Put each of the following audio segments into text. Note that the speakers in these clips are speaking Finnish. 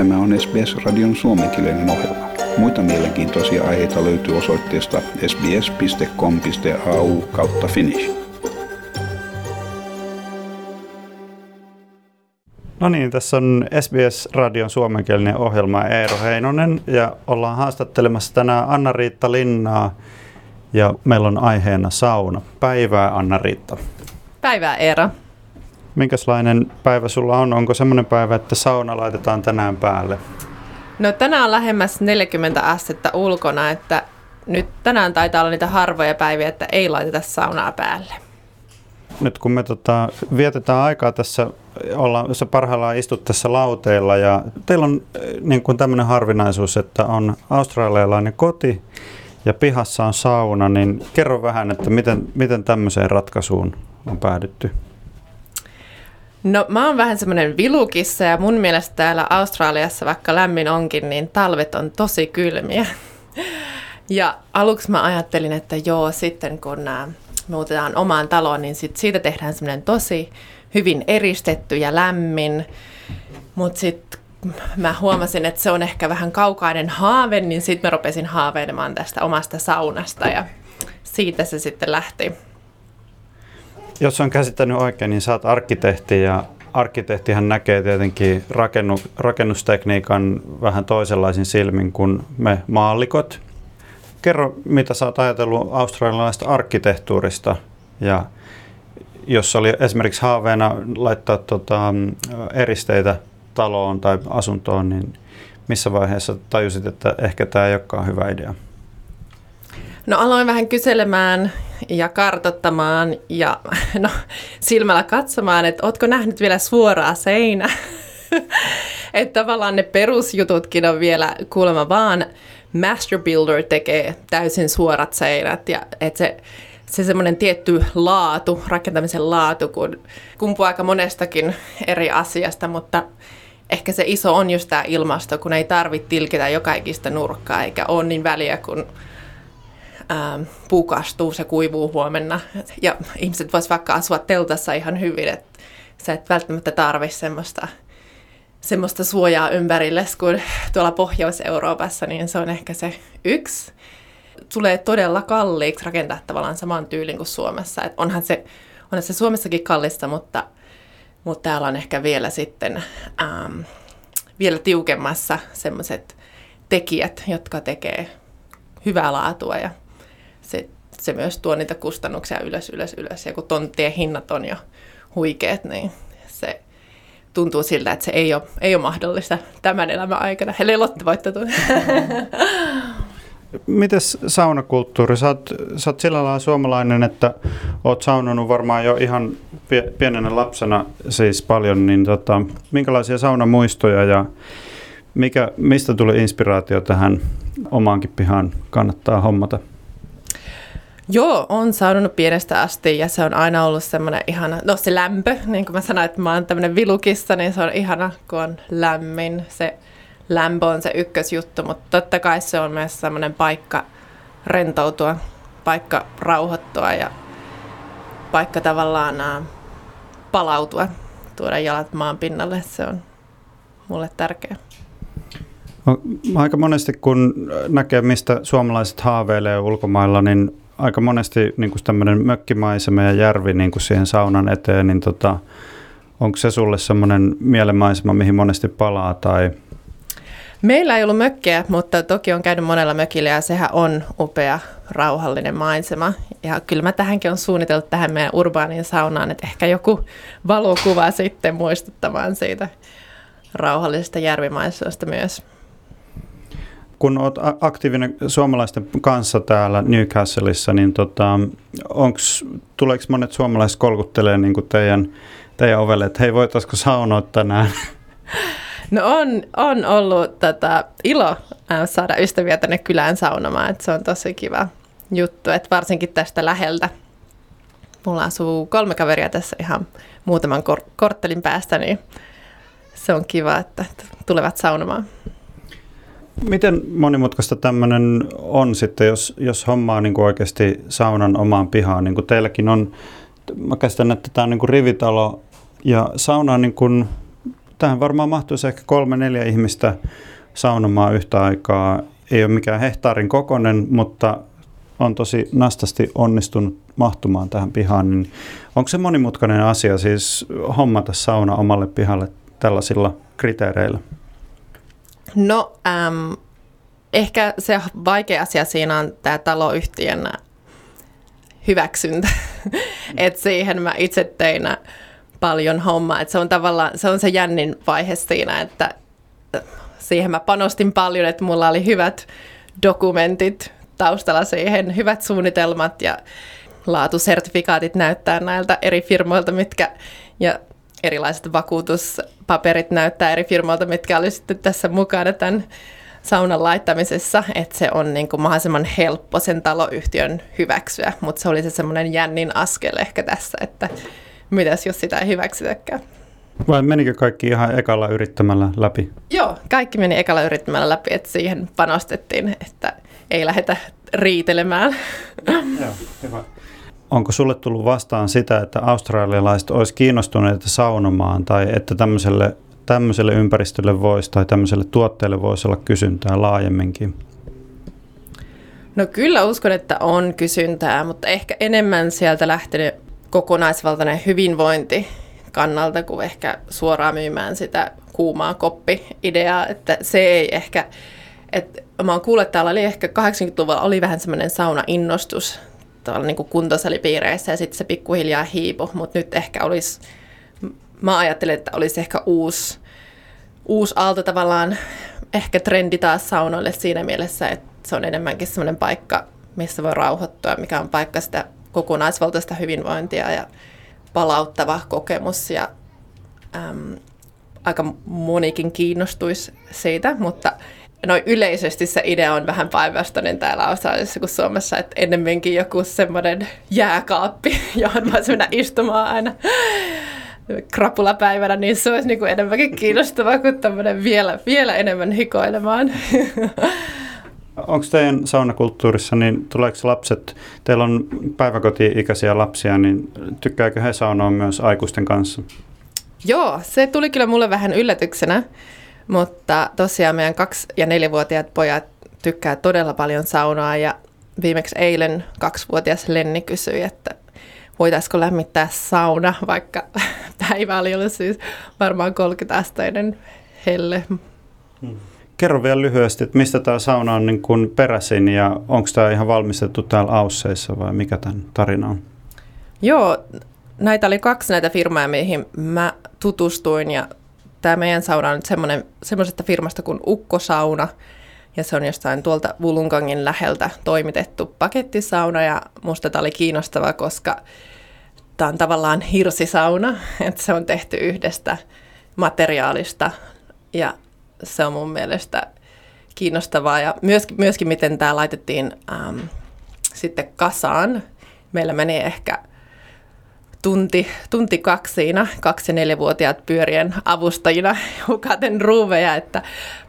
Tämä on SBS-radion suomenkielinen ohjelma. Muita mielenkiintoisia aiheita löytyy osoitteesta sbs.com.au kautta finnish. No niin, tässä on SBS-radion suomenkielinen ohjelma Eero Heinonen ja ollaan haastattelemassa tänään Anna-Riitta Linnaa ja meillä on aiheena sauna. Päivää Anna-Riitta. Päivää Eero. Minkälainen päivä sulla on? Onko semmoinen päivä, että sauna laitetaan tänään päälle? No tänään on lähemmäs 40 astetta ulkona, että nyt tänään taitaa olla niitä harvoja päiviä, että ei laiteta saunaa päälle. Nyt kun me tota, vietetään aikaa tässä, ollaan, sä parhaillaan istut tässä lauteilla ja teillä on niin kuin tämmöinen harvinaisuus, että on australialainen koti ja pihassa on sauna, niin kerro vähän, että miten, miten tämmöiseen ratkaisuun on päädytty? No mä oon vähän semmoinen vilukissa ja mun mielestä täällä Australiassa, vaikka lämmin onkin, niin talvet on tosi kylmiä. Ja aluksi mä ajattelin, että joo, sitten kun äh, muutetaan omaan taloon, niin sit siitä tehdään semmoinen tosi hyvin eristetty ja lämmin. Mutta sitten mä huomasin, että se on ehkä vähän kaukainen haave, niin sitten mä rupesin haaveilemaan tästä omasta saunasta ja siitä se sitten lähti. Jos on käsittänyt oikein, niin oot arkkitehti ja arkkitehtihän näkee tietenkin rakennu, rakennustekniikan vähän toisenlaisin silmin kuin me maallikot. Kerro, mitä sä oot ajatellut australialaisesta arkkitehtuurista ja jos oli esimerkiksi haaveena laittaa tota, eristeitä taloon tai asuntoon, niin missä vaiheessa tajusit, että ehkä tämä ei olekaan hyvä idea? No aloin vähän kyselemään ja kartottamaan ja no, silmällä katsomaan, että ootko nähnyt vielä suoraa seinä. että tavallaan ne perusjututkin on vielä kuulemma vaan Master Builder tekee täysin suorat seinät ja että se, se semmoinen tietty laatu, rakentamisen laatu, kun kumpuu aika monestakin eri asiasta, mutta ehkä se iso on just tämä ilmasto, kun ei tarvitse tilkitä joka ikistä nurkkaa, eikä ole niin väliä, kun ähm, se kuivuu huomenna. Ja ihmiset vois vaikka asua teltassa ihan hyvin, että sä et välttämättä tarvi semmoista, semmoista suojaa ympärille, kun tuolla Pohjois-Euroopassa, niin se on ehkä se yksi. Tulee todella kalliiksi rakentaa tavallaan saman tyylin kuin Suomessa. Et onhan, se, onhan se Suomessakin kallista, mutta, mutta täällä on ehkä vielä sitten ähm, vielä tiukemmassa semmoiset tekijät, jotka tekee hyvää laatua ja se, se myös tuo niitä kustannuksia ylös, ylös, ylös. Ja kun tonttien hinnat on jo huikeat, niin se tuntuu siltä, että se ei ole, ei ole mahdollista tämän elämän aikana. Eli Lotte voitte Mites saunakulttuuri? Sä oot, sä oot sillä lailla suomalainen, että oot saunonut varmaan jo ihan pienenä lapsena siis paljon, niin tota, minkälaisia saunamuistoja ja mikä, mistä tuli inspiraatio tähän omaankin pihaan kannattaa hommata? Joo, on saanut pienestä asti ja se on aina ollut semmoinen ihana, no se lämpö, niin kuin mä sanoin, että mä oon tämmöinen vilukissa, niin se on ihana, kun on lämmin. Se lämpö on se ykkösjuttu, mutta totta kai se on myös semmoinen paikka rentoutua, paikka rauhoittua ja paikka tavallaan palautua, tuoda jalat maan pinnalle, se on mulle tärkeä. Aika monesti kun näkee, mistä suomalaiset haaveilee ulkomailla, niin aika monesti niin kuin tämmöinen mökkimaisema ja järvi niin kuin siihen saunan eteen, niin tota, onko se sulle semmoinen mielenmaisema, mihin monesti palaa tai Meillä ei ollut mökkejä, mutta toki on käynyt monella mökillä ja sehän on upea, rauhallinen maisema. Ja kyllä mä tähänkin on suunniteltu tähän meidän urbaanin saunaan, että ehkä joku valokuva sitten muistuttamaan siitä rauhallisesta järvimaisemasta myös kun olet aktiivinen suomalaisten kanssa täällä Newcastleissa, niin tota, onks, tuleeko monet suomalaiset kolkuttelee niin teidän, teidän ovelle, että hei, voitaisiko saunoa tänään? No on, on ollut tätä ilo saada ystäviä tänne kylään saunomaan, että se on tosi kiva juttu, että varsinkin tästä läheltä. Mulla asuu kolme kaveria tässä ihan muutaman kor- korttelin päästä, niin se on kiva, että tulevat saunomaan. Miten monimutkaista tämmöinen on sitten, jos, jos hommaa niin kuin oikeasti saunan omaan pihaan? Niin kuin teilläkin on, mä käsitän, että tämä on niin kuin rivitalo ja sauna on niin kuin tähän varmaan mahtuisi ehkä kolme neljä ihmistä saunomaan yhtä aikaa. Ei ole mikään hehtaarin kokonen, mutta on tosi nastasti onnistunut mahtumaan tähän pihaan. Niin onko se monimutkainen asia siis hommata sauna omalle pihalle tällaisilla kriteereillä? No, äm, ehkä se vaikea asia siinä on tämä taloyhtiön hyväksyntä. että siihen mä itse tein paljon hommaa. Et se on tavallaan se, on se jännin vaihe siinä, että siihen mä panostin paljon, että mulla oli hyvät dokumentit taustalla siihen, hyvät suunnitelmat ja laatusertifikaatit näyttää näiltä eri firmoilta, mitkä ja erilaiset vakuutuspaperit näyttää eri firmoilta, mitkä oli sitten tässä mukana tämän saunan laittamisessa, että se on niin kuin mahdollisimman helppo sen taloyhtiön hyväksyä, mutta se oli se semmoinen jännin askel ehkä tässä, että mitäs jos sitä ei hyväksytäkään. Vai menikö kaikki ihan ekalla yrittämällä läpi? Joo, kaikki meni ekalla yrittämällä läpi, että siihen panostettiin, että ei lähdetä riitelemään. Joo, hyvä. Onko sulle tullut vastaan sitä, että australialaiset olisi kiinnostuneita saunomaan tai että tämmöiselle, tämmöiselle ympäristölle voisi tai tämmöiselle tuotteelle voisi olla kysyntää laajemminkin? No kyllä uskon, että on kysyntää, mutta ehkä enemmän sieltä lähtenyt kokonaisvaltainen hyvinvointi kannalta kuin ehkä suoraan myymään sitä kuumaa koppi-ideaa, että se ei ehkä, että mä oon kuullut, että täällä oli ehkä 80-luvulla oli vähän semmoinen sauna-innostus tuolla niin kuntosalipiireissä ja sitten se pikkuhiljaa hiipu, mutta nyt ehkä olisi, mä ajattelen, että olisi ehkä uusi, uusi aalto tavallaan ehkä trendi taas saunoille siinä mielessä, että se on enemmänkin semmoinen paikka, missä voi rauhoittua, mikä on paikka sitä kokonaisvaltaista hyvinvointia ja palauttava kokemus ja äm, aika monikin kiinnostuisi siitä, mutta noin yleisesti se idea on vähän päinvastainen täällä Australiassa kuin Suomessa, että ennemminkin joku semmoinen jääkaappi, johon voisi mennä istumaan aina krapulapäivänä, niin se olisi niin kuin enemmänkin kiinnostavaa kuin vielä, vielä enemmän hikoilemaan. Onko teidän saunakulttuurissa, niin tuleeko lapset, teillä on päiväkoti-ikäisiä lapsia, niin tykkääkö he saunoa myös aikuisten kanssa? Joo, se tuli kyllä mulle vähän yllätyksenä, mutta tosiaan meidän kaksi- ja neljävuotiaat pojat tykkää todella paljon saunoa ja viimeksi eilen kaksivuotias Lenni kysyi, että voitaisiko lämmittää sauna, vaikka päivä oli ollut siis varmaan 30-asteinen helle. Hmm. Kerro vielä lyhyesti, että mistä tämä sauna on niin kuin peräisin ja onko tämä ihan valmistettu täällä Ausseissa vai mikä tämän tarina on? Joo, näitä oli kaksi näitä firmaa, mihin mä tutustuin ja tämä meidän sauna on nyt semmoisesta firmasta kuin Ukkosauna ja se on jostain tuolta Vulungangin läheltä toimitettu pakettisauna ja musta tämä oli kiinnostava, koska tämä on tavallaan hirsisauna, että se on tehty yhdestä materiaalista ja se on mun mielestä kiinnostavaa ja myöskin, myöskin miten tämä laitettiin ähm, sitten kasaan. Meillä meni ehkä tunti, tunti kaksi siinä, kaksi- ja neljävuotiaat pyörien avustajina hukaten ruuveja, että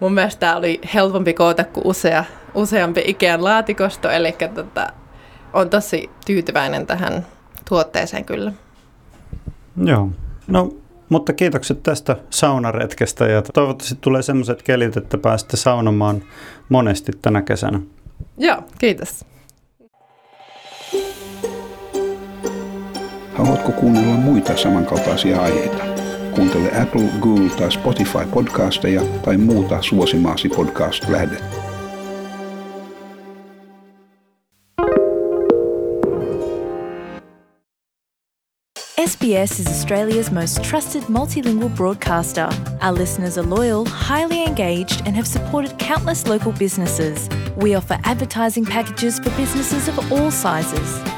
mun mielestä tämä oli helpompi koota kuin usea, useampi Ikean laatikosto, eli tota, on tosi tyytyväinen tähän tuotteeseen kyllä. Joo. No mutta kiitokset tästä saunaretkestä ja toivottavasti tulee sellaiset kelit, että pääsette saunomaan monesti tänä kesänä. Joo, kiitos. Haluatko kuunnella muita samankaltaisia aiheita? Kuuntele Apple, Google tai Spotify podcasteja tai muuta suosimaasi podcast-lähdettä. SBS is Australia's most trusted multilingual broadcaster. Our listeners are loyal, highly engaged, and have supported countless local businesses. We offer advertising packages for businesses of all sizes.